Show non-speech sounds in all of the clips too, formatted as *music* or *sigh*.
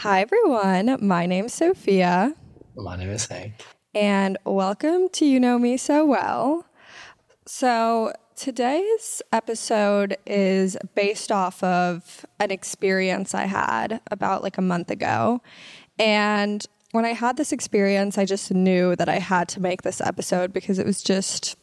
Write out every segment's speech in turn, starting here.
Hi, everyone. My name's Sophia, My name is Hank. and welcome to You Know Me So Well. So, today's episode is based off of an experience I had about like a month ago. And when I had this experience, I just knew that I had to make this episode because it was just,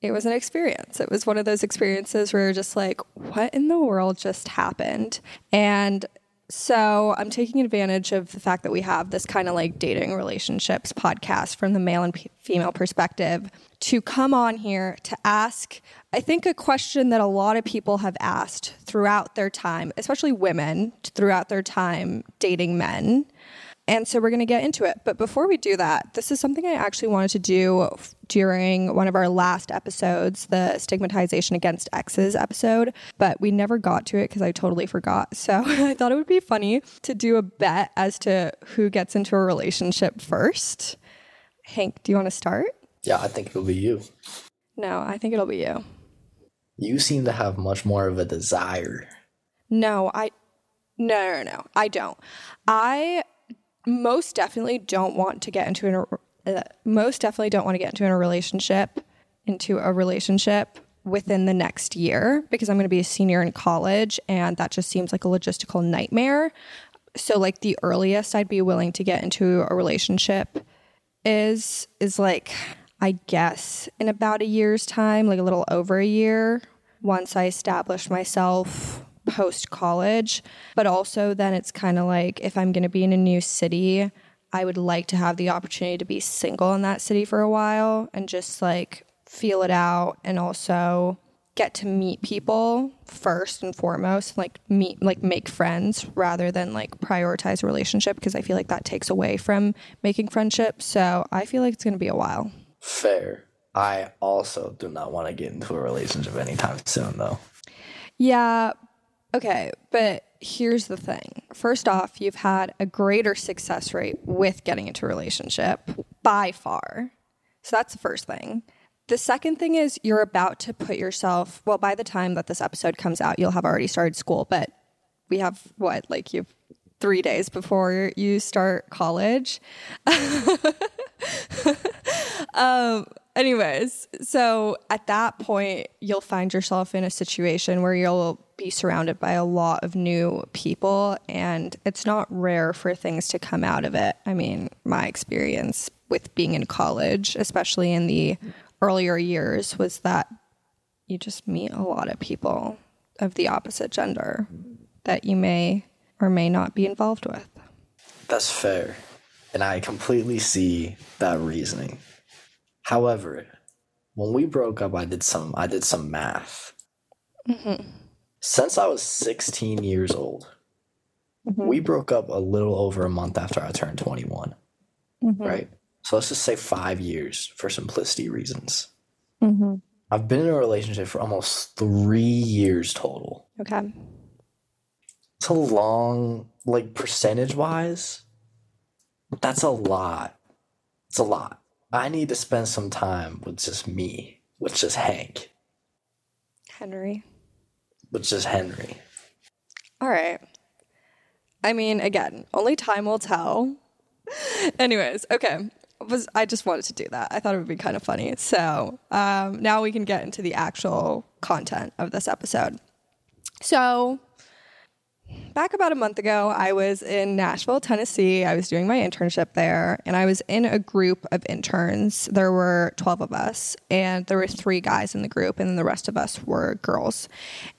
it was an experience. It was one of those experiences where you're just like, what in the world just happened? And so I'm taking advantage of the fact that we have this kind of like dating relationships podcast from the male and p- female perspective to come on here to ask, I think, a question that a lot of people have asked throughout their time, especially women throughout their time dating men. And so we're going to get into it. But before we do that, this is something I actually wanted to do during one of our last episodes, the stigmatization against exes episode, but we never got to it because I totally forgot. *laughs* So I thought it would be funny to do a bet as to who gets into a relationship first. Hank, do you want to start? Yeah, I think it'll be you. No, I think it'll be you. You seem to have much more of a desire. No, I no, no, no, I don't. I most definitely don't want to get into an uh, most definitely don't want to get into a relationship into a relationship within the next year because I'm going to be a senior in college and that just seems like a logistical nightmare. So like the earliest I'd be willing to get into a relationship is is like I guess in about a year's time, like a little over a year, once I establish myself post college. But also then it's kind of like if I'm going to be in a new city, I would like to have the opportunity to be single in that city for a while and just like feel it out and also get to meet people first and foremost like meet like make friends rather than like prioritize a relationship because i feel like that takes away from making friendships so i feel like it's going to be a while Fair. I also do not want to get into a relationship anytime soon, though. yeah okay but here's the thing. First off you've had a greater success rate with getting into a relationship by far. So that's the first thing. The second thing is you're about to put yourself, well, by the time that this episode comes out, you'll have already started school, but we have what, like you have three days before you start college. *laughs* um, anyways, so at that point, you'll find yourself in a situation where you'll be surrounded by a lot of new people, and it's not rare for things to come out of it. I mean, my experience with being in college, especially in the earlier years was that you just meet a lot of people of the opposite gender that you may or may not be involved with. That's fair. And I completely see that reasoning. However, when we broke up, I did some I did some math. Mm-hmm. Since I was 16 years old, mm-hmm. we broke up a little over a month after I turned 21. Mm-hmm. Right? So let's just say five years for simplicity reasons. Mm-hmm. I've been in a relationship for almost three years total. Okay. It's a long, like percentage wise, that's a lot. It's a lot. I need to spend some time with just me, with just Hank, Henry. With is Henry. All right. I mean, again, only time will tell. *laughs* Anyways, okay. Was I just wanted to do that. I thought it would be kind of funny. So um, now we can get into the actual content of this episode. So back about a month ago, I was in Nashville, Tennessee. I was doing my internship there, and I was in a group of interns. There were 12 of us, and there were three guys in the group, and then the rest of us were girls.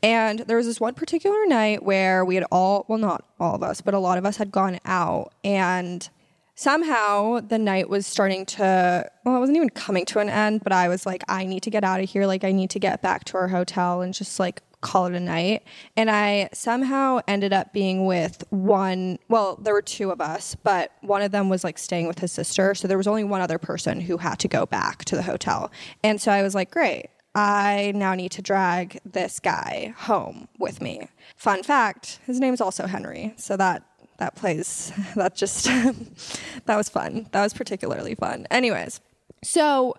And there was this one particular night where we had all, well, not all of us, but a lot of us had gone out, and somehow the night was starting to well it wasn't even coming to an end but i was like i need to get out of here like i need to get back to our hotel and just like call it a night and i somehow ended up being with one well there were two of us but one of them was like staying with his sister so there was only one other person who had to go back to the hotel and so i was like great I now need to drag this guy home with me. Fun fact, his name's also Henry. So that that plays *laughs* that just *laughs* that was fun. That was particularly fun. Anyways, so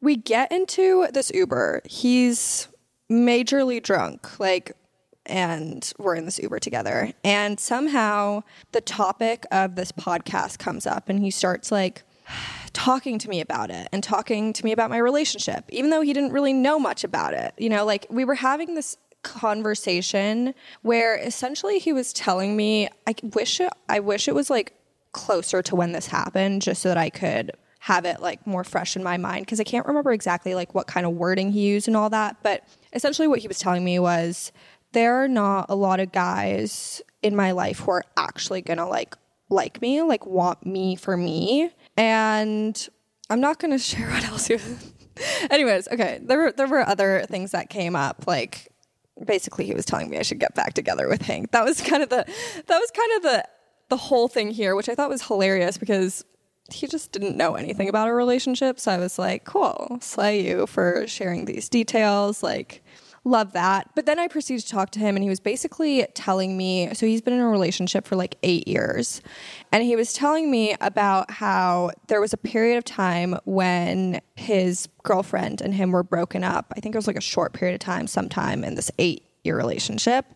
we get into this Uber. He's majorly drunk, like and we're in this Uber together. And somehow the topic of this podcast comes up and he starts like talking to me about it and talking to me about my relationship, even though he didn't really know much about it. You know, like we were having this conversation where essentially he was telling me I wish it, I wish it was like closer to when this happened just so that I could have it like more fresh in my mind because I can't remember exactly like what kind of wording he used and all that, but essentially what he was telling me was there are not a lot of guys in my life who are actually to like like me, like want me for me. And I'm not to *laughs* share what else you *laughs* Anyways, okay, there were there were other things that came up like basically he was telling me I should get back together with Hank. That was kind of the that was kind of the the whole thing here, which I thought was hilarious because he just didn't know anything about our relationship. So I was like, cool, slay you for sharing these details. Like, love that. But then I proceeded to talk to him, and he was basically telling me so he's been in a relationship for like eight years. And he was telling me about how there was a period of time when his girlfriend and him were broken up. I think it was like a short period of time, sometime in this eight year relationship.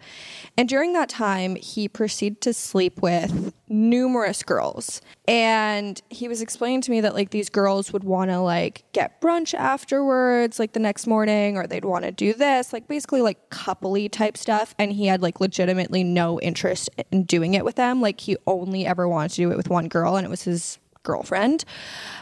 And during that time, he proceeded to sleep with numerous girls. And he was explaining to me that like these girls would want to like get brunch afterwards, like the next morning, or they'd want to do this, like basically like coupley type stuff. And he had like legitimately no interest in doing it with them. Like he only ever wanted to do it with one girl, and it was his girlfriend.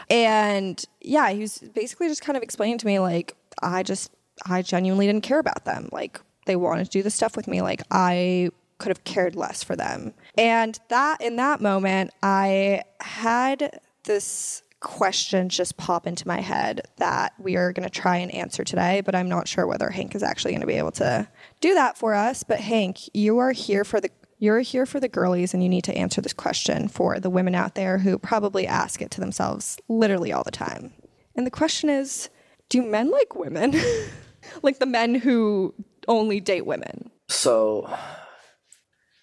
And yeah, he was basically just kind of explaining to me like, I just, I genuinely didn't care about them. Like, they wanted to do the stuff with me. Like I could have cared less for them. And that in that moment, I had this question just pop into my head that we are going to try and answer today, but I'm not sure whether Hank is actually going to be able to do that for us. But Hank, you are here for the you're here for the girlies and you need to answer this question for the women out there who probably ask it to themselves literally all the time. And the question is, do men like women? *laughs* like the men who only date women. So,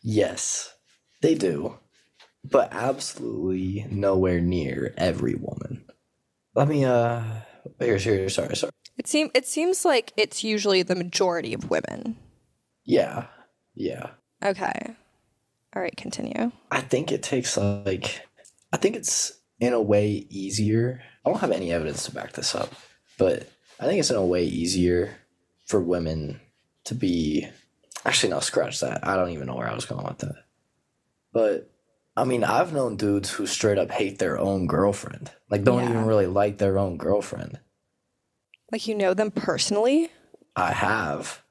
yes, they do, but absolutely nowhere near every woman. Let me, uh, here, here, sorry, sorry. It seems it seems like it's usually the majority of women. Yeah, yeah. Okay. All right, continue. I think it takes like, I think it's in a way easier. I don't have any evidence to back this up, but I think it's in a way easier for women to be actually no scratch that. I don't even know where i was going with that. But i mean i've known dudes who straight up hate their own girlfriend. Like don't yeah. even really like their own girlfriend. Like you know them personally? I have.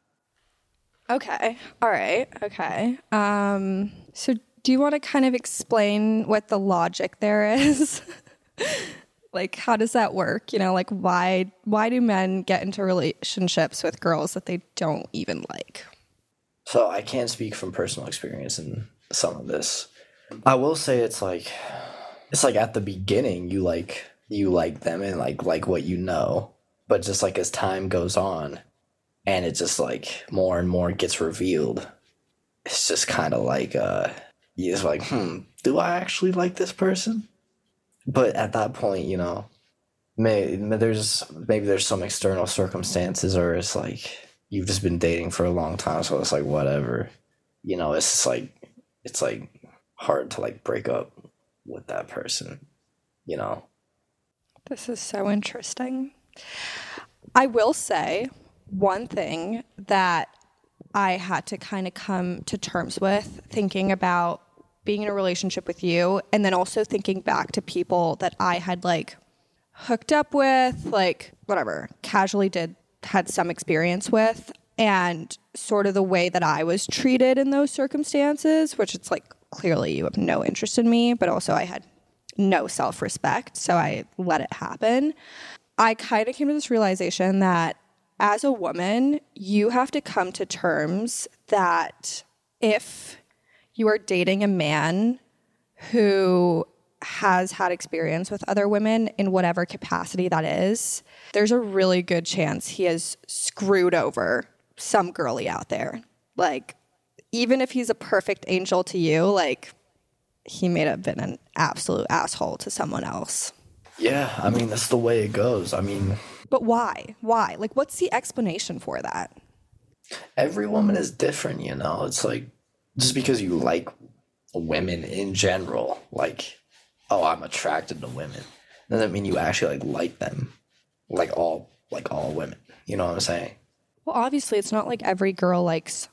Okay. All right. Okay. Um so do you want to kind of explain what the logic there is *laughs* like how does that work? You know like why why do men get into relationships with girls that they don't even like? So i can't speak from personal experience in some of this. I will say it's like it's like at the beginning you like you like them and like like what you know. But just like as time goes on and it just like more and more gets revealed it's just kind of like uh you just like hmm do i actually like this person but at that point, you know, may there's maybe there's some external circumstances, or it's like you've just been dating for a long time, so it's like whatever. You know, it's just like it's like hard to like break up with that person. You know. This is so interesting. I will say one thing that I had to kind of come to terms with thinking about being in a relationship with you and then also thinking back to people that I had like hooked up with, like whatever, casually did had some experience with and sort of the way that I was treated in those circumstances, which it's like clearly you have no interest in me, but also I had no self respect. So I let it happen. I kind of came to this realization that as a woman, you have to come to terms that if you are dating a man who has had experience with other women in whatever capacity that is, there's a really good chance he has screwed over some girly out there. Like, even if he's a perfect angel to you, like, he may have been an absolute asshole to someone else. Yeah, I mean, that's the way it goes. I mean, but why? Why? Like, what's the explanation for that? Every woman is different, you know. It's like just because you like women in general, like oh, I'm attracted to women, doesn't mean you actually like like them, like all like all women. You know what I'm saying? Well, obviously, it's not like every girl likes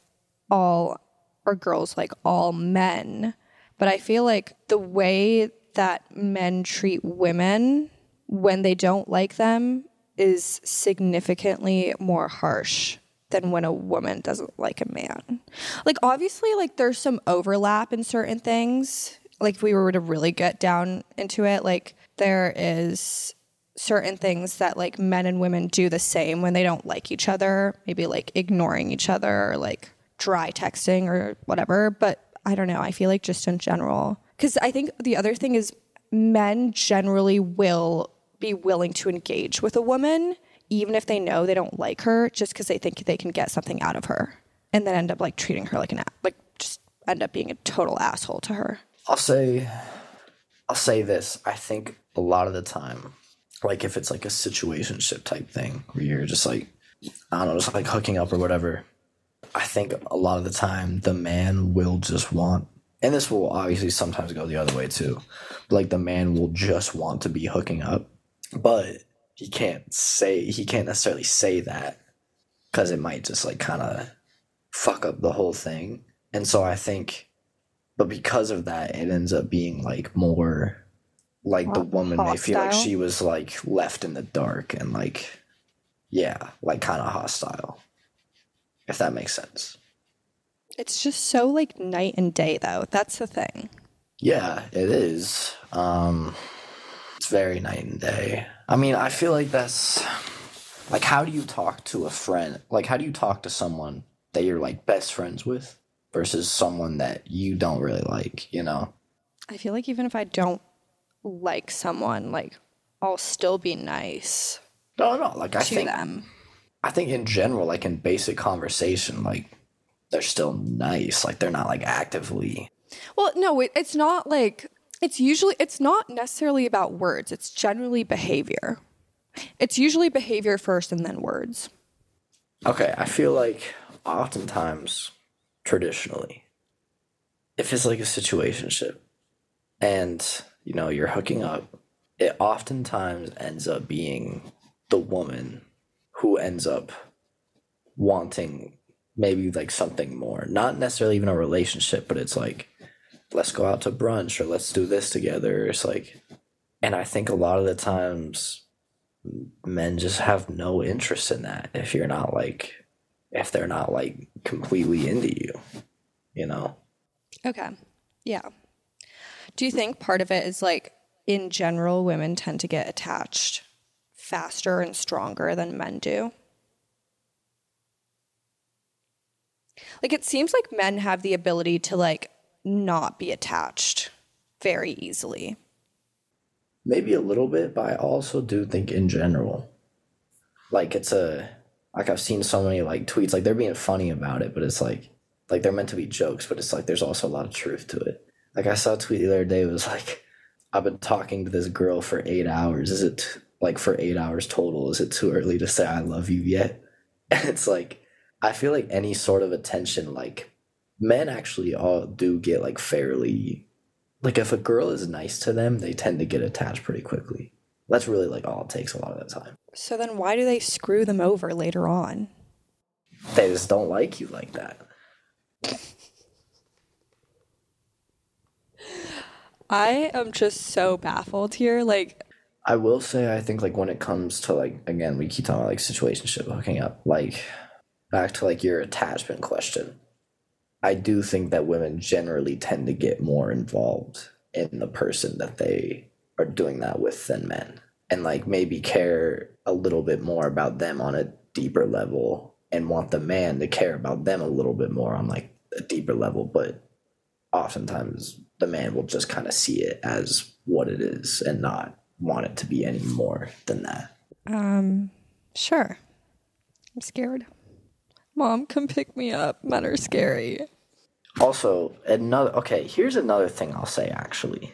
all or girls like all men, but I feel like the way that men treat women when they don't like them is significantly more harsh than when a woman doesn't like a man. Like obviously like there's some overlap in certain things. Like if we were to really get down into it, like there is certain things that like men and women do the same when they don't like each other, maybe like ignoring each other or like dry texting or whatever, but I don't know, I feel like just in general cuz I think the other thing is men generally will be willing to engage with a woman even if they know they don't like her just because they think they can get something out of her and then end up like treating her like an like just end up being a total asshole to her I'll say I'll say this. I think a lot of the time, like if it's like a situationship type thing where you're just like I don't know, just like hooking up or whatever. I think a lot of the time the man will just want and this will obviously sometimes go the other way too. Like the man will just want to be hooking up, but he can't say he can't necessarily say that because it might just like kind of fuck up the whole thing. And so I think, but because of that, it ends up being like more like the woman may feel like she was like left in the dark and like, yeah, like kind of hostile. If that makes sense. it's just so like night and day though that's the thing Yeah, it is. Um, it's very night and day. I mean, I feel like that's like, how do you talk to a friend? Like, how do you talk to someone that you're like best friends with versus someone that you don't really like, you know? i feel like even if i don't like someone like i'll still be nice No, no, like, I to think, them I think in general, like in basic conversation, like, they're still nice. Like, they're not like actively. well no it, it's not like it's usually it's not necessarily about words. It's generally behavior. It's usually behavior first and then words. Okay, I feel like oftentimes, traditionally, if it's like a situationship and you know you're hooking up, it oftentimes ends up being the woman who ends up wanting maybe like something more. Not necessarily even a relationship, but it's like let's go out to brunch or let's do this together. It's like and I think a lot of the times men just have no interest in that if you're not like if they're not like completely into you you know Okay. Yeah. Do you think part of it is like in general, women tend to get attached faster and stronger than men do? Like it seems like men have the ability to like not be attached very easily. maybe a little bit but i also do think in general like it's a like i've seen so many like tweets like they're being funny about it but it's like like they're meant to be jokes but it's like there's also a lot of truth to it. Like i saw a tweet the other day it was like i've been talking to this girl for eight hours. Is it like for eight hours total? Is it too early to say i love you yet? *laughs* And it's like i feel like any sort of attention like men actually all do get like fairly like if a girl is nice to them they tend to get attached pretty quickly that's really like all it takes a lot of the time So then why do they screw them over later on? they just don't like you like that I am just so baffled here. Like, i will say i think like when it comes to like again we keep talking about like situationship hooking up like back to like your attachment question i do think that women generally tend to get more involved in the person that they are doing that with than men and like maybe care a little bit more about them on a deeper level and want the man to care about them a little bit more on like a deeper level but oftentimes the man will just kind of see it as what it is and not want it to be any more than that um, sure. I'm scared. Mom, come pick me up. Men are scary. Also, another okay, here's another thing I'll say actually.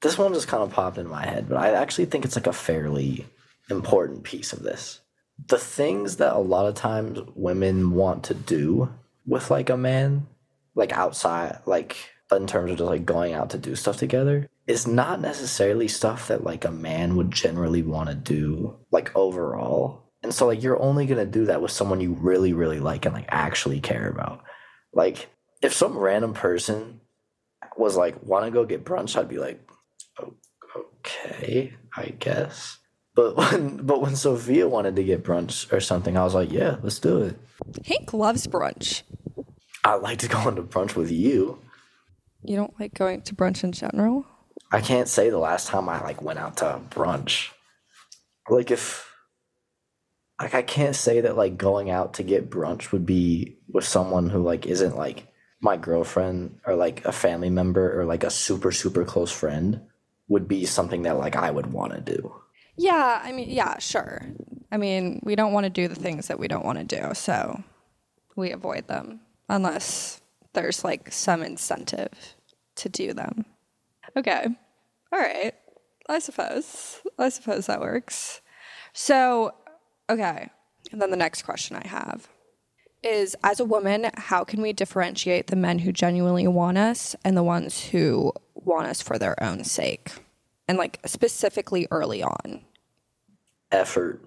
This one just kind of popped in my head, but I actually think it's like a fairly important piece of this. the things that a lot of times women want to do with like a man, like outside, like in terms of just like going out to do stuff together, is not necessarily stuff that like a man would generally want to do, like overall. And so, like, you're only gonna do that with someone you really, really like and like actually care about. Like, if some random person was like, want to go get brunch, I'd be like, okay, I guess. But *laughs* when but when Sophia wanted to get brunch or something, I was like, yeah, let's do it. Hank loves brunch. I like to go on to brunch with you. You don't like going to brunch in general? I can't say the last time I like went out to brunch. Like if like I can't say that like going out to get brunch would be with someone who like isn't like my girlfriend or like a family member or like a super super close friend would be something that like I would want to do. Yeah, I mean, yeah, sure. I mean, we don't want to do the things that we don't want to do, so we avoid them unless there's like some incentive to do them. Okay. All right. I suppose. I suppose that works. So, okay. And then the next question I have is as a woman, how can we differentiate the men who genuinely want us and the ones who want us for their own sake? And like specifically early on effort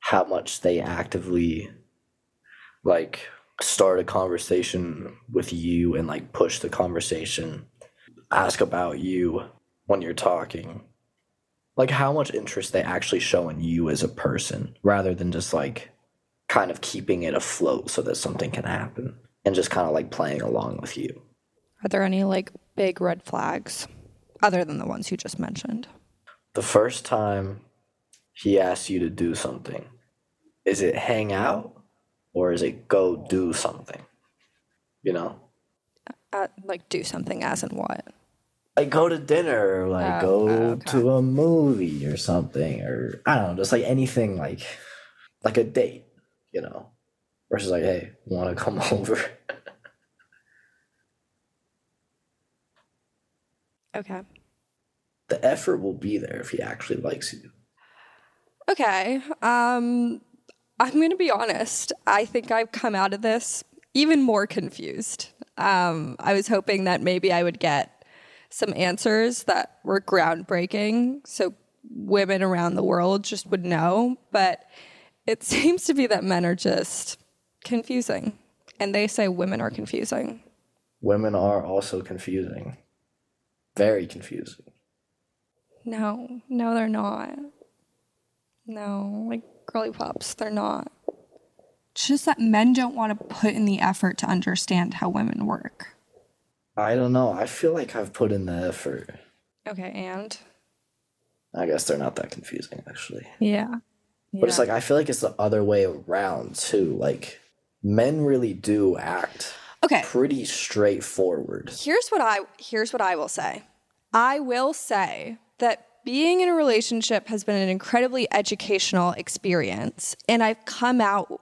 how much they actively like start a conversation with you and like push the conversation ask about you when you're talking like how much interest they actually show in you as a person rather than just like kind of keeping it afloat so that something can happen and just kind of like playing along with you are there any like big red flags other than the ones you just mentioned the first time he asks you to do something, is it hang out or is it go do something? You know? Uh, like do something as in what? Like go to dinner or like oh, go oh, okay. to a movie or something or I don't know, just like anything like like a date, you know? Versus like, hey, wanna come *laughs* over? okay. The effort will be there if he actually likes you. Okay. Um, I'm going to be honest. I think I've come out of this even more confused. Um, I was hoping that maybe I would get some answers that were groundbreaking so women around the world just would know. But it *laughs* seems to be that men are just confusing. And they say women are confusing. Women are also confusing. Very confusing. No, no, they're not. No, like girly pops, they're not. It's just that men don't want to put in the effort to understand how women work. I don't know. I feel like I've put in the effort. Okay, and? I guess they're not that confusing, actually. Yeah. But it's like, I feel like it's the other way around, too. Like, men really do act okay pretty straightforward here's what i here's what i will say i will say that being in a relationship has been an incredibly educational experience, and I've come out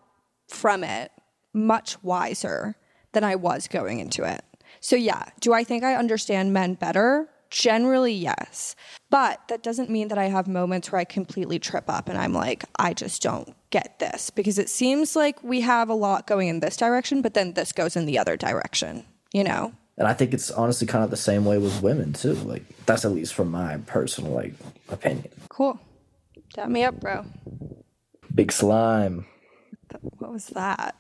from it much wiser than I was going into it. So, yeah, do I think I understand men better? Generally, yes. But that doesn't mean that I have moments where I completely trip up and I'm like, I just don't get this because it seems like we have a lot going in this direction, but then this goes in the other direction, you know? and I think it's honestly kind of the same way with women too. Like that's at least from my personal like opinion. Cool. Dab me up, bro. Big slime. What was that?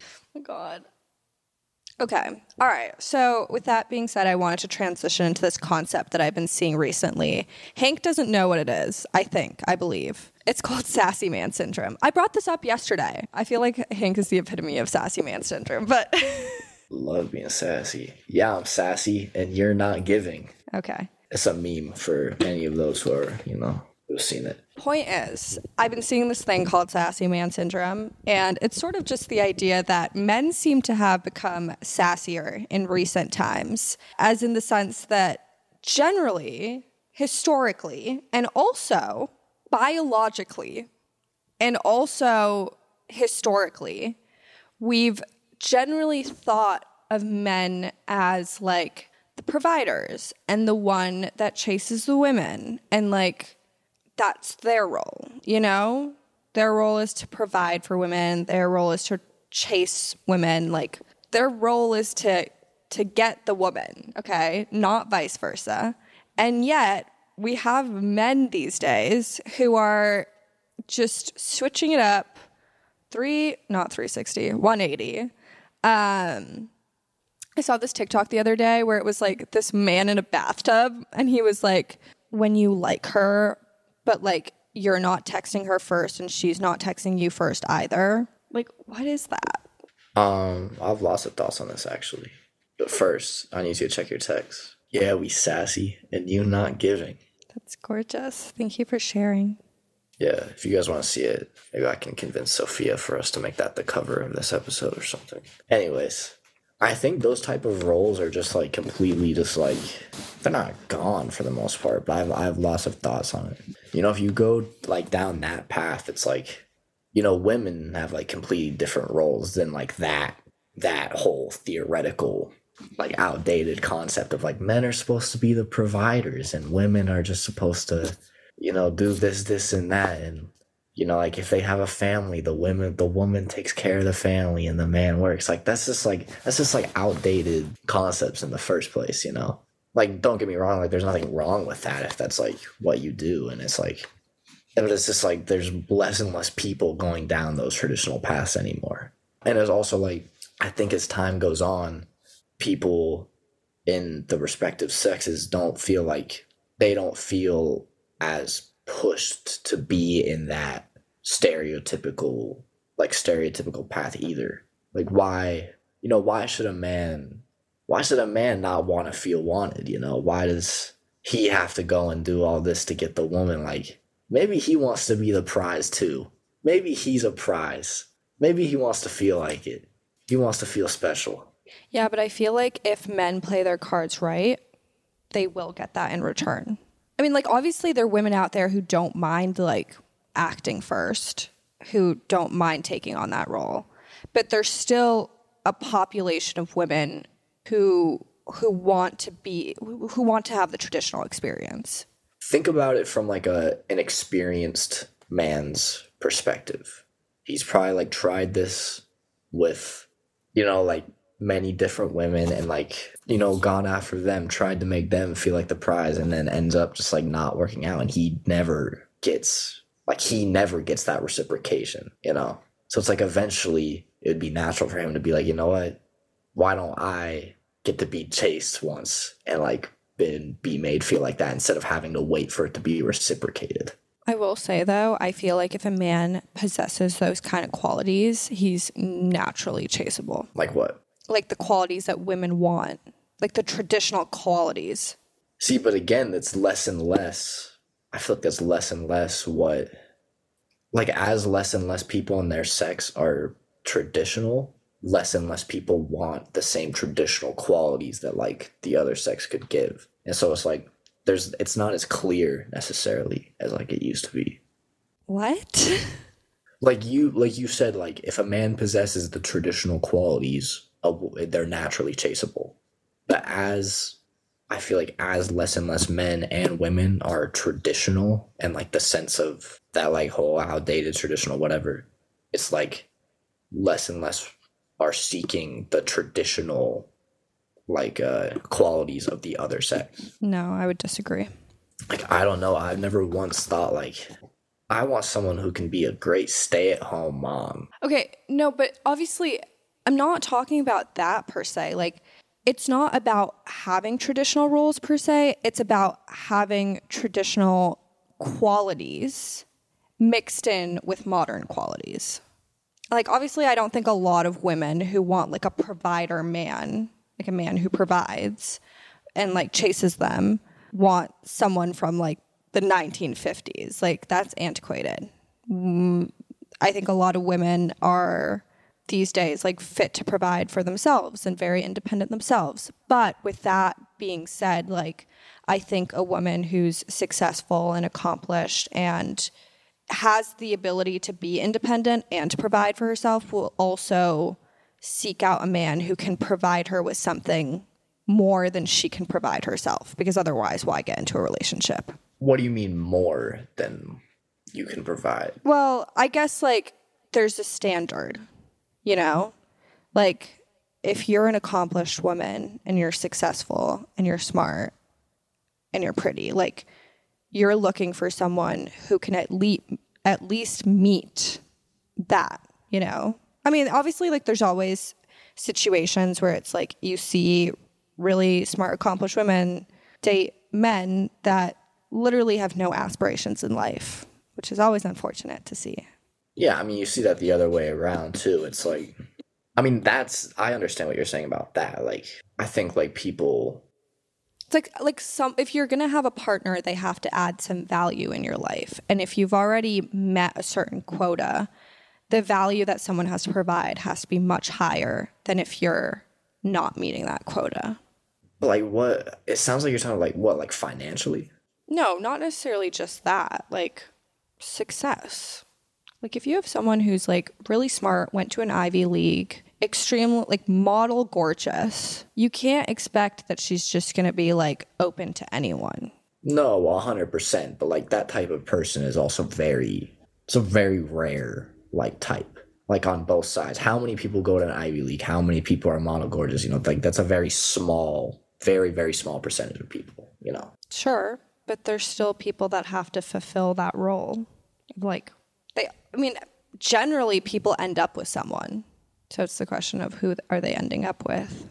Oh my god. Okay. All right. So, with that being said, I wanted to transition into this concept that I've been seeing recently. Hank doesn't know what it is, I think, I believe. It's called *laughs* sassy man syndrome. I brought this up yesterday. I feel like Hank is the epitome of sassy man syndrome, but *laughs* love being sassy. Yeah, I'm sassy, and you're not giving. Okay. It's a meme for any of those who are, you know, who've seen it. Point is, I've been seeing this thing called sassy man syndrome, and it's sort of just the idea that men seem to have become sassier in recent times, as in the sense that generally, historically, and also biologically, and also historically, we've generally thought of men as like the providers and the one that chases the women and like that's their role, you know? their role is to provide for women, their role is to chase women, like their role is to to get the woman, okay? Not vice versa. And yet, we have men these days who are just switching it up three, not 360, 180. Um, I saw this TikTok the other day where it was like this man in a bathtub, and he was like, when you like her, but like you're not texting her first and she's not texting you first either. Like, what is that? Um, I've lots of thoughts on this actually. But first, I need you to check your text. Yeah, we sassy and you not giving. That's gorgeous. Thank you for sharing. Yeah, if you guys want to see it, maybe I can convince Sophia for us to make that the cover of this episode or something. Anyways, I think those type of roles are just like completely just like they're not gone for the most part, but I have, I have lots of thoughts on it. You know, if you go like down that path, it's like you know, women have like completely different roles than like that that whole theoretical like outdated concept of like men are supposed to be the providers and women are just supposed to you know do this this and that and you know like if they have a family the women the woman takes care of the family and the man works. Like that's just like that's just like outdated concepts in the first place you know? Like don't get me wrong like there's nothing wrong with that if that's like what you do. And it's like but it's just like there's less and less people going down those traditional paths anymore. And it's also like i think as time goes on people in the respective sexes don't feel like they don't feel as pushed to be in that stereotypical like stereotypical path either. Like why you know why should a man why should a man not want to feel wanted you know? Why does he have to go and do all this to get the woman? Like maybe he wants to be the prize too. Maybe he's a prize. Maybe he wants to feel like it. He wants to feel special. Yeah, but I feel like if men play their cards right, they will get that in return. I mean, like obviously there are women out there who don't mind like acting first, who don't mind taking on that role. But there's still a population of women who who want to be who want to have the traditional experience. think about it from like a an experienced man's perspective. He's probably like tried this with you know like many different women and like you know gone after them tried to make them feel like the prize and then ends up just like not working out and he never gets like he never gets that reciprocation you know? So it's like eventually it would be natural for him to be like you know what? Why don't i get to be chased once and like been be made feel like that instead of having to wait for it to be reciprocated? I will say though, I feel like if a man possesses those kind of qualities, he's naturally chaseable. like what Like the qualities that women want, like the traditional qualities. See, but again, that's less and less. I feel like that's less and less what, like, as less and less people in their sex are traditional, less and less people want the same traditional qualities that, like, the other sex could give. And so it's like, there's, it's not as clear necessarily as, like, it used to be. What? *laughs* Like you, like you said, like, if a man possesses the traditional qualities, they're naturally chaseable. But as I feel like as less and less men and women are traditional and like the sense of that like whole outdated traditional whatever, it's like less and less are seeking the traditional like uh qualities of the other sex. No, I would disagree. Like I don't know, I've never once thought like I want someone who can be a great stay-at-home mom. Okay, no, but obviously, I'm not talking about that per se. Like, it's not about having traditional roles per se, it's about having traditional qualities mixed in with modern qualities. Like, obviously, I don't think a lot of women who want like a provider man, like a man who provides and like chases them, want someone from like the 1950s. Like, that's antiquated. Mm, I think a lot of women are these days like fit to provide for themselves and very independent themselves. But with that being said, like I think a woman who's successful and accomplished and has the ability to be independent and to provide for herself will also seek out a man who can provide her with something more than she can provide herself because otherwise why get into a relationship? What do you mean more than you can provide. Well, I guess like there's a standard, you know? Like if you're an accomplished woman and you're successful and you're smart and you're pretty, like you're looking for someone who can at least at least meet that, you know? I mean, obviously like there's always situations where it's like you see really smart accomplished women date men that literally have no aspirations in life, which is always unfortunate to see. Yeah, I mean, you see that the other way around too. It's like, I mean, that's I understand what you're saying about that. Like, I think like people. It's like like some if you're gonna have a partner, they have to add some value in your life, and if you've already met a certain quota, the value that someone has to provide has to be much higher than if you're not meeting that quota. Like what? It sounds like you're talking like what, like financially. No, not necessarily just that. Like success. Like if you have someone who's like really smart, went to an Ivy League, extremely like model gorgeous, you can't expect that she's just going to be like open to anyone. No, 100%, but like that type of person is also very it's a very rare like type. Like on both sides. How many people go to an Ivy League? How many people are model gorgeous? You know, like that's a very small, very, very small percentage of people, you know. Sure, but there's still people that have to fulfill that role. Like I mean, generally people end up with someone. So it's the question of who are they ending up with.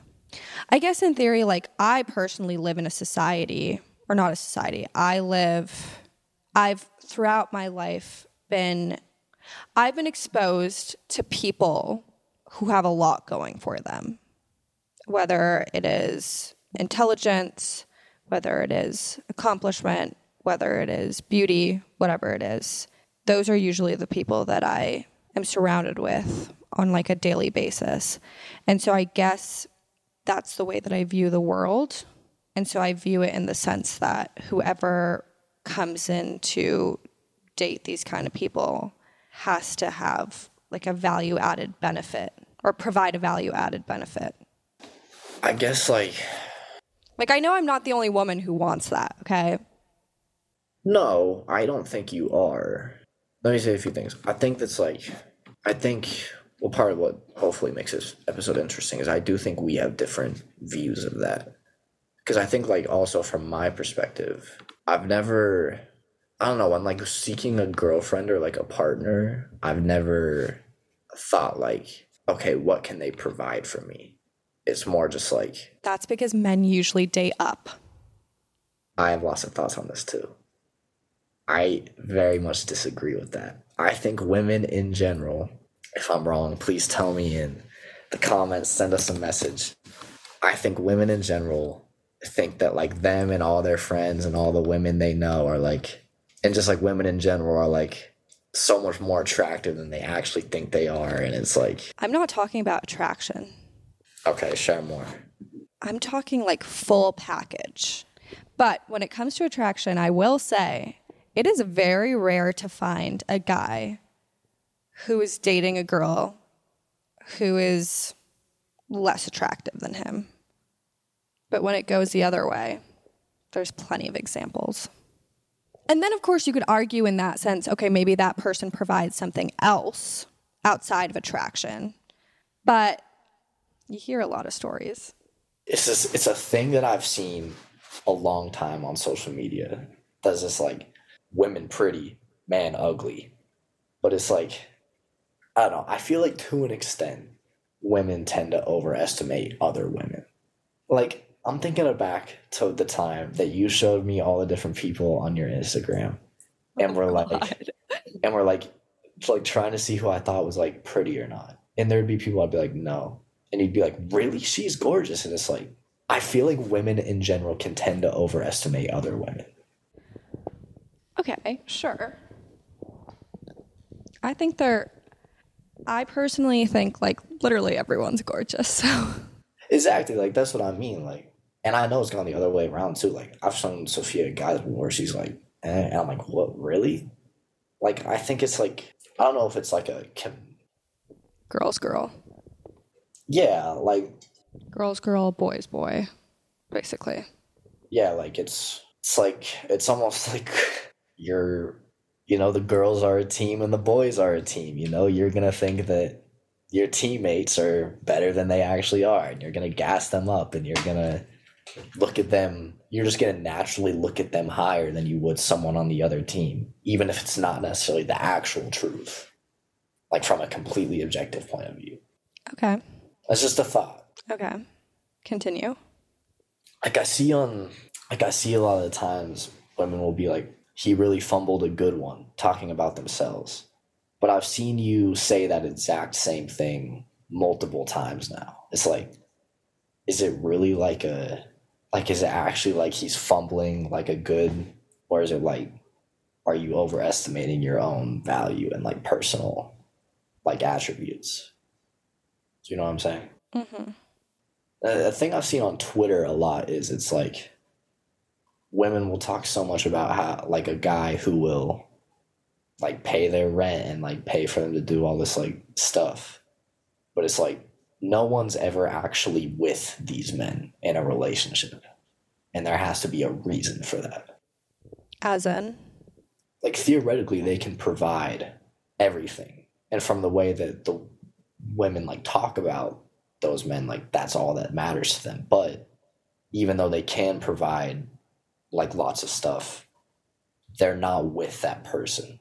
I guess in theory like I personally live in a society or not a society. I live I've throughout my life been I've been exposed to people who have a lot going for them. Whether it is intelligence, whether it is accomplishment, whether it is beauty, whatever it is those are usually the people that I am surrounded with on like a daily basis. And so I guess that's the way that I view the world. And so I view it in the sense that whoever comes in to date these kind of people has to have like a value added benefit or provide a value added benefit. I guess like like I know I'm not the only woman who wants that, okay? No, I don't think you are let me say a few things. I think that's like, I think, well, part of what hopefully makes this episode interesting is I do think we have different views of that. Because I think, like, also from my perspective, I've never, I don't know, when like seeking a girlfriend or like a partner, I've never thought, like, okay, what can they provide for me? It's more just like. That's because men usually date up. I have lots of thoughts on this too. I very much disagree with that. I think women in general, if I'm wrong, please tell me in the comments, send us a message. I think women in general think that like them and all their friends and all the women they know are like, and just like women in general are like so much more attractive than they actually think they are. And it's like, I'm not talking about attraction. Okay, share more. I'm talking like full package. But when it comes to attraction, I will say it is very rare to find a guy who is dating a girl who is less attractive than him. But when it goes the other way, there's plenty of examples. And then, of course, you could argue in that sense okay, maybe that person provides something else outside of attraction. But you hear a lot of stories. It's just, it's a thing that I've seen a long time on social media. That's just like women pretty, man ugly. But it's like, I don't know. I feel like to an extent, women tend to overestimate other women. Like, I'm thinking back to the time that you showed me all the different people on your Instagram. And oh we're like, God. and we're like, like trying to see who I thought was like pretty or not. And there'd be people I'd be like, no. And he'd be like, really? She's gorgeous. And it's like, I feel like women in general can tend to overestimate other women. Okay, sure. I think they're. I personally think like literally everyone's gorgeous. *laughs* So exactly, like that's what I mean. Like, and I know it's gone the other way around too. Like I've shown Sophia guys where she's like, eh, and I'm like, what really? Like I think it's like I don't know if it's like a girls girl. Yeah, like girls girl, boys boy, basically. Yeah, like it's it's like it's almost *laughs* like you're you know, the girls are a team and the boys are a team. You know, you're to think that your teammates are better than they actually are, and you're to gas them up, and you're to look at them. You're just to naturally look at them higher than you would someone on the other team, even if it's not necessarily the actual truth, like from a completely objective point of view. Okay. That's just a thought. Okay. Continue. Like I see on, like I see a lot of the times women will be like, he really fumbled a good one talking about themselves. But I've seen you say that exact same thing multiple times now. It's like, is it really like a, like, is it actually like he's fumbling like a good, or is it like, are you overestimating your own value and like personal, like attributes? Do you know what I'm saying? Mm-hmm. A thing I've seen on Twitter a lot is it's like, women will talk so much about how like a guy who will like pay their rent and like pay for them to do all this like stuff. But it's like no one's ever actually with these men in a relationship. And there has to be a reason for that. As in? like theoretically they can provide everything. And from the way that the women like talk about those men like that's all that matters to them. But even though they can provide like lots of stuff they're not with that person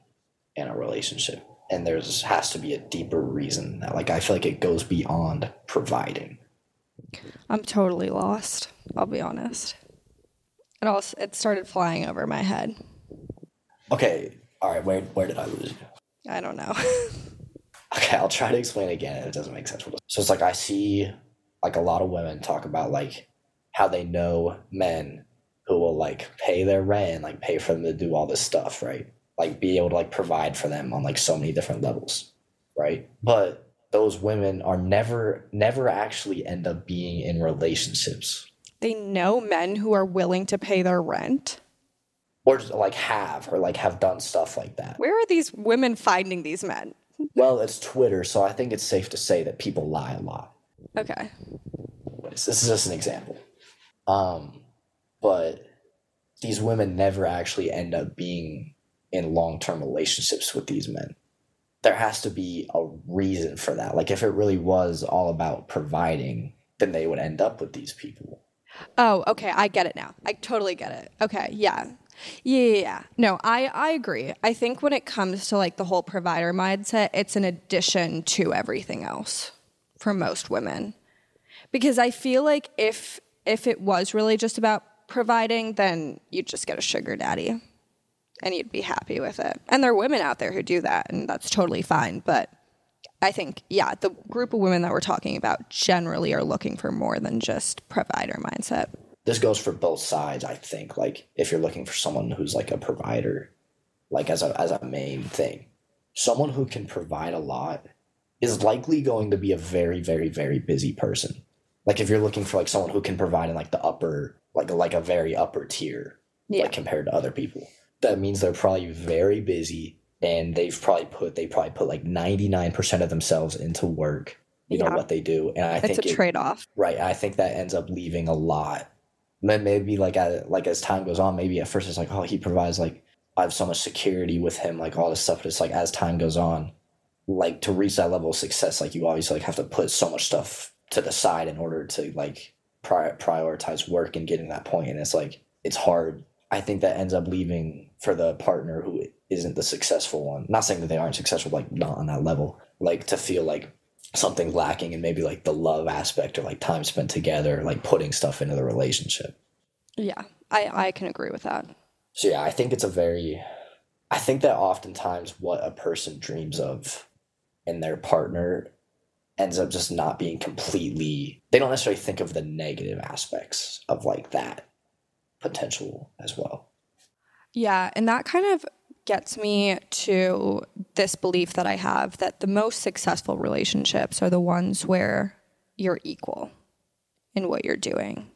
in a relationship and there's has to be a deeper reason that like i feel like it goes beyond providing I'm totally lost. I'll be honest. It all it started flying over my head. okay all right where where did i lose you I don't know. *laughs* Okay, I'll try to explain again if it doesn't make sense. So it's like I see like a lot of women talk about like how they know men who will like pay their rent and like pay for them to do all this stuff, right? Like be able to like provide for them on like so many different levels, right? But those women are never never actually end up being in relationships they know men who are willing to pay their rent. or just, like have or like have done stuff like that. Where are these women finding these men? *laughs* Well, it's Twitter, so I think it's safe to say that people lie a lot. Okay. This is just an example. Um, but these women never actually end up being in long term relationships with these men. There has to be a reason for that. Like, if it really was all about providing, then they would end up with these people. Oh, okay. I get it now. I totally get it. Okay. Yeah. Yeah, yeah, yeah. No, I, I agree. I think when it comes to like the whole provider mindset, it's an addition to everything else for most women. Because I feel like if if it was really just about providing, then you'd just get a sugar daddy and you'd be happy with it. And there are women out there who do that, and that's totally fine. But I think, yeah, the group of women that we're talking about generally are looking for more than just provider mindset. This goes for both sides, I think. Like, if you're looking for someone who's like a provider, like as a, as a main thing, someone who can provide a lot is likely going to be a very, very, very busy person. Like, if you're looking for like someone who can provide in like the upper, like like a very upper tier, Yeah. like compared to other people, that means they're probably very busy and they've probably put they probably put like 99% of themselves into work. You Yeah. know what they do, and I think It's think a it- trade off. Right. I think that ends up leaving a lot. Then maybe like at, like as time goes on, maybe at first it's like, oh, he provides like I have so much security with him, like all this stuff. But it's like as time goes on, like to reach that level of success, like you obviously like have to put so much stuff to the side in order to like pri- prioritize work and getting that point. And it's like it's hard. I think that ends up leaving for the partner who isn't the successful one. Not saying that they aren't successful, like not on that level. Like to feel like something lacking in maybe like the love aspect or like time spent together, like putting stuff into the relationship. Yeah, I, I can agree with that. So yeah, I think it's a very I think that oftentimes what a person dreams of in their partner ends up just not being completely they don't necessarily think of the negative aspects of like that potential as well. Yeah, and that kind of gets me to this belief that I have that the most successful relationships are the ones where you're equal in what you're doing.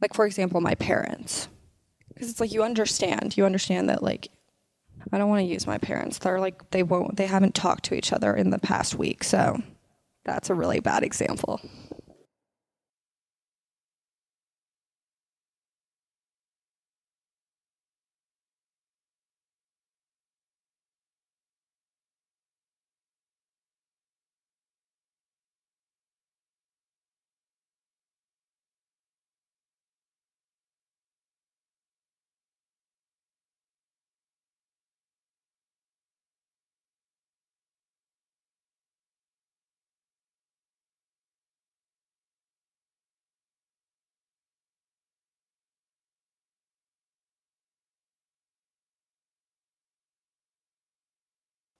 Like, for example, my parents. Because it's like you understand, you understand that, like, I don't want to use my parents. They're like, they won't, they haven't talked to each other in the past week. So that's a really bad example.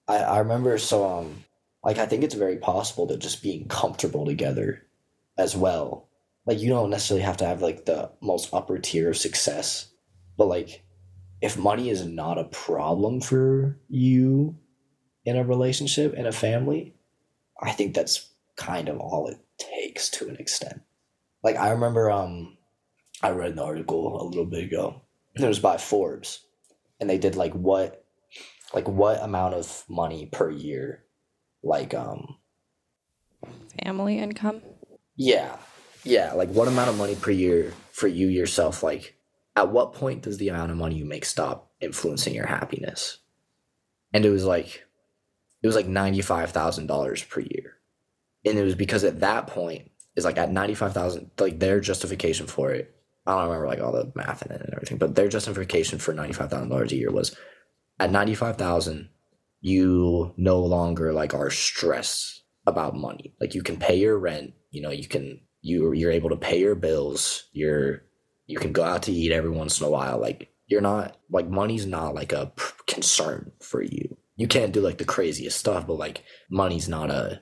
I, I remember so um like I think it's very possible that just being comfortable together as well. Like you don't necessarily have to have like the most upper tier of success, but like if money is not a problem for you in a relationship in a family, I think that's kind of all it takes to an extent. Like I remember um I read an article a little bit ago. It was by Forbes and they did like what like what amount of money per year like um Family income. yeah. Yeah like what amount of money per year for you yourself like at what point does the amount of money you make stop influencing your happiness? And it was like it was like $95000 per year. And it was because at that point is like at 95000 like their justification for it i don't remember like all the math in it and everything but their justification for $95000 a year was at 95000 you no longer like are stressed about money. Like you can pay your rent you know you can you you're able to pay your bills you're you can go out to eat every once in a while. Like you're not like money's not like a concern for you. You can't do like the craziest stuff but like money's not a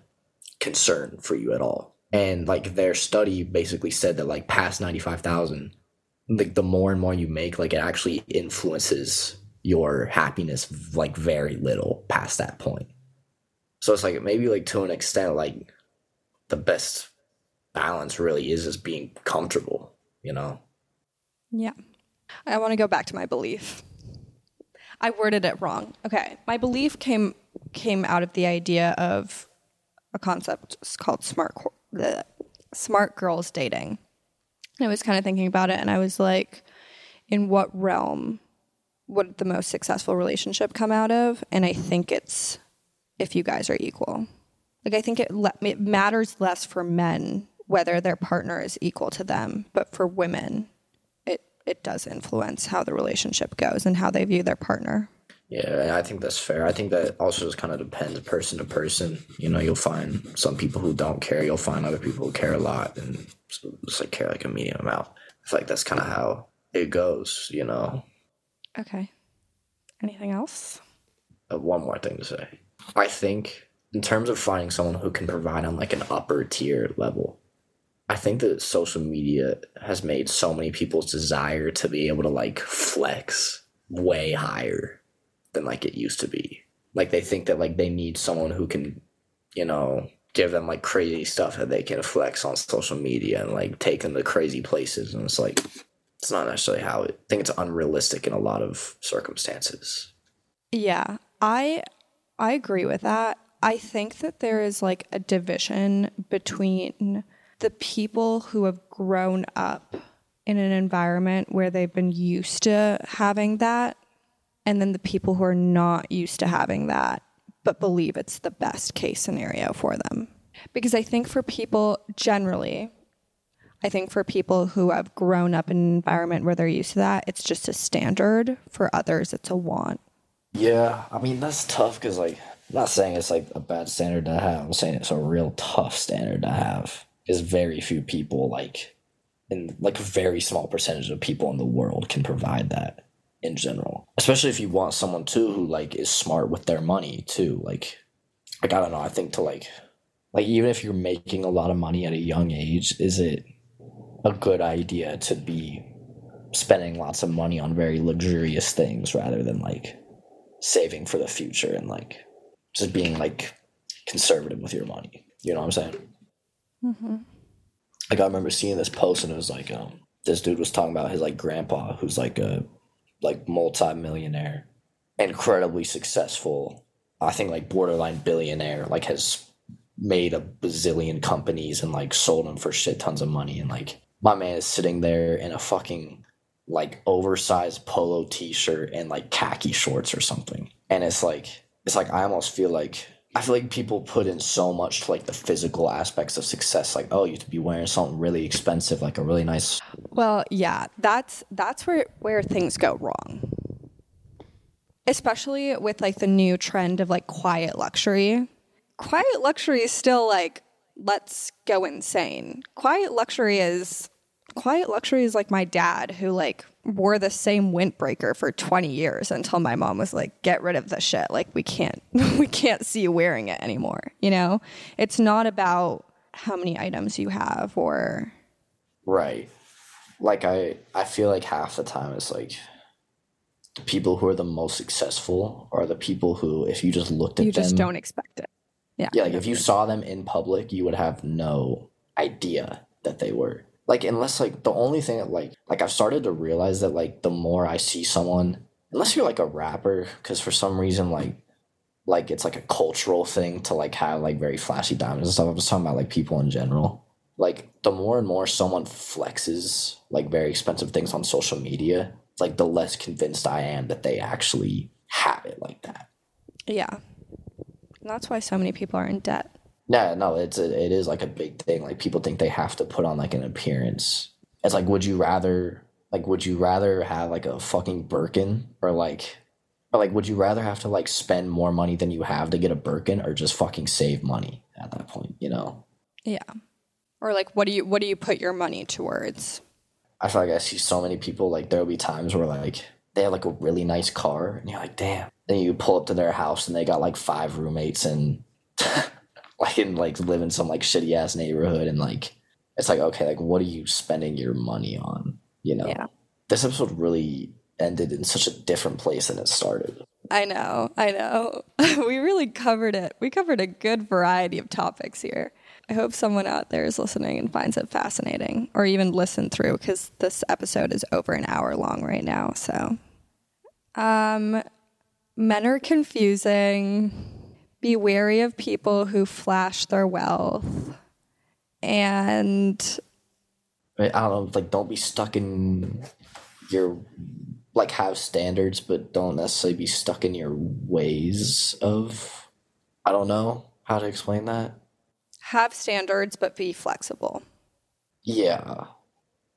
concern for you at all. And like their study basically said that like past 95000 like the more and more you make like it actually influences your happiness like very little past that point so it's like maybe like to an extent like the best balance really is just being comfortable you know Yeah. I want to go back to my belief. I worded it wrong. Okay. My belief came came out of the idea of a concept called smart the smart girls dating. And I was kind of thinking about it and I was like in what realm would the most successful relationship come out of? And I think it's if you guys are equal. Like I think it le- it matters less for men whether their partner is equal to them, but for women it it does influence how the relationship goes and how they view their partner. Yeah, I think that's fair. I think that also just kind of depends person to person. You know, you'll find some people who don't care. You'll find other people who care a lot and just like care like a medium amount. I feel like that's kind of how it goes. You know. Okay. Anything else? Uh, one more thing to say. I think in terms of finding someone who can provide on like an upper tier level, I think that social media has made so many people's desire to be able to like flex way higher than like it used to be. Like they think that like they need someone who can, you know, give them like crazy stuff that they can flex on social media and like take them to crazy places. And it's like it's not necessarily how it I think it's unrealistic in a lot of circumstances. Yeah, I I agree with that. I think that there is like a division between the people who have grown up in an environment where they've been used to having that and then the people who are not used to having that but believe it's the best case scenario for them. Because I think for people generally I think for people who have grown up in an environment where they're used to that, it's just a standard. For others, it's a want. Yeah, I mean that's tough because like I'm not saying it's like a bad standard to have. I'm saying it's a real tough standard to have. Because very few people like, in like a very small percentage of people in the world can provide that in general. Especially if you want someone too who like is smart with their money too. Like, like I don't know. I think to like, like even if you're making a lot of money at a young age, is it a good idea to be spending lots of money on very luxurious things rather than like saving for the future and like just being like conservative with your money. You know what I'm saying? Like I remember seeing this post and it was like, um, this dude was talking about his like grandpa who's like a like multi-millionaire, incredibly successful. I think like borderline billionaire, like has made a bazillion companies and like sold them for shit tons of money. And like my man is sitting there in a fucking like oversized polo t-shirt and like khaki shorts or something. And it's like it's like I almost feel like I feel like people put in so much to like the physical aspects of success. Like, oh, you have to be wearing something really expensive, like a really nice Well, yeah, that's that's where where things go wrong. Especially with like the new trend of like quiet luxury. Quiet luxury is still like let's go insane. Quiet luxury is quiet luxury is like my dad who like wore the same windbreaker for 20 years until my mom was like, get rid of the shit. Like, we can't, *laughs* we can't see you wearing it anymore. You know, it's not about how many items you have or. Right. Like, I, I feel like half the time it's like the people who are the most successful are the people who, if you just looked at them, you them. just don't expect it. Yeah. Yeah, like if you saw them in public, you would have no idea that they were. Like unless like the only thing that like like I've started to realize that like the more I see someone, unless you're like a rapper, because for some reason like like it's like a cultural thing to like have like very flashy diamonds and stuff. I'm just talking about like people in general. Like the more and more someone flexes like very expensive things on social media, like the less convinced I am that they actually have it like that. Yeah. And that's why so many people are in debt. No, no, it's a, it is like a big thing. Like people think they have to put on like an appearance. It's like, would you rather like would you rather have like a fucking Birkin or like or like would you rather have to like spend more money than you have to get a Birkin or just fucking save money at that point? You know? Yeah. Or like, what do you what do you put your money towards? I feel like I see so many people like there'll be times where like they have like a really nice car and you're like, damn. Then you pull up to their house and they got like five roommates and *laughs* like in like live in some like shitty ass neighborhood and like it's like okay like what are you spending your money on you know Yeah. this episode really ended in such a different place than it started I know, I know. *laughs* we really covered it. We covered a good variety of topics here. I hope someone out there is listening and finds it fascinating or even listen through because this episode is over an hour long right now. So, um, men are confusing. Be wary of people who flash their wealth. And I don't know like don't be stuck in your like have standards but don't necessarily be stuck in your ways of I don't know how to explain that have standards, but be flexible. Yeah.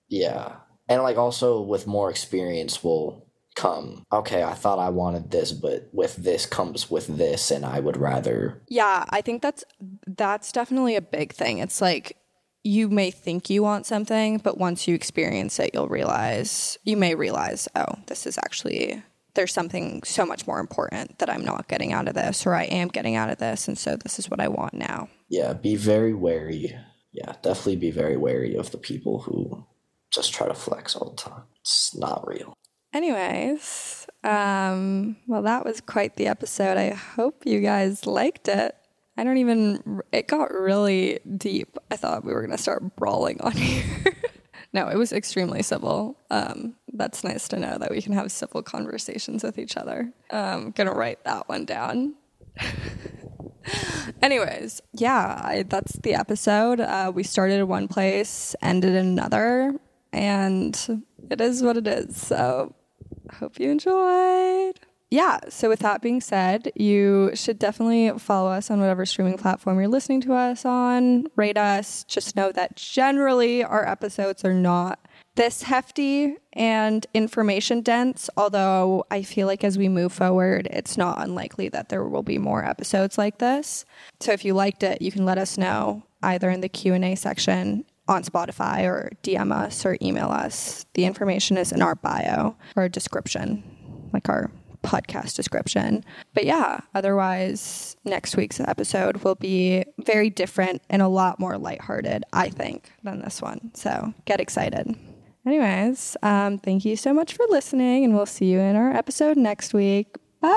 Yeah. And like also with more experience will come, okay, I thought I wanted this, but with this comes with this and I would rather Yeah, I think that's that's definitely a big thing. It's like you may think you want something, but once you experience it, you'll realize you may realize, oh, this is actually there's something so much more important that I'm not getting out of this or I am getting out of this and so this is what I want now. yeah, be very wary. Yeah, definitely be very wary of the people who just try to flex all the time. It's not real. Anyways, um, well, that was quite the episode. I hope you guys liked it. I don't even, it got really deep. I thought we were going to start brawling on *laughs* here. no, it was extremely civil. Um, that's nice to know that we can have civil conversations with each other. Um, gonna write that one down. *laughs* Anyways, yeah, I, that's the episode. Uh, we started in one place, ended in another, and it is what it is. So, hope you enjoyed. Yeah, so with that being said, you should definitely follow us on whatever streaming platform you're listening to us on. Rate us. Just know that generally our episodes are not this hefty and information dense although i feel like as we move forward it's not unlikely that there will be more episodes like this so if you liked it you can let us know either in the q&a section on spotify or dm us or email us the information is in our bio or description like our podcast description but yeah otherwise next week's episode will be very different and a lot more lighthearted i think than this one so get excited Anyways, um, thank you so much for listening, and we'll see you in our episode next week. Bye.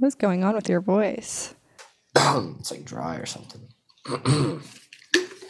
What's going on with your voice? *coughs* it's like dry or something. *clears throat*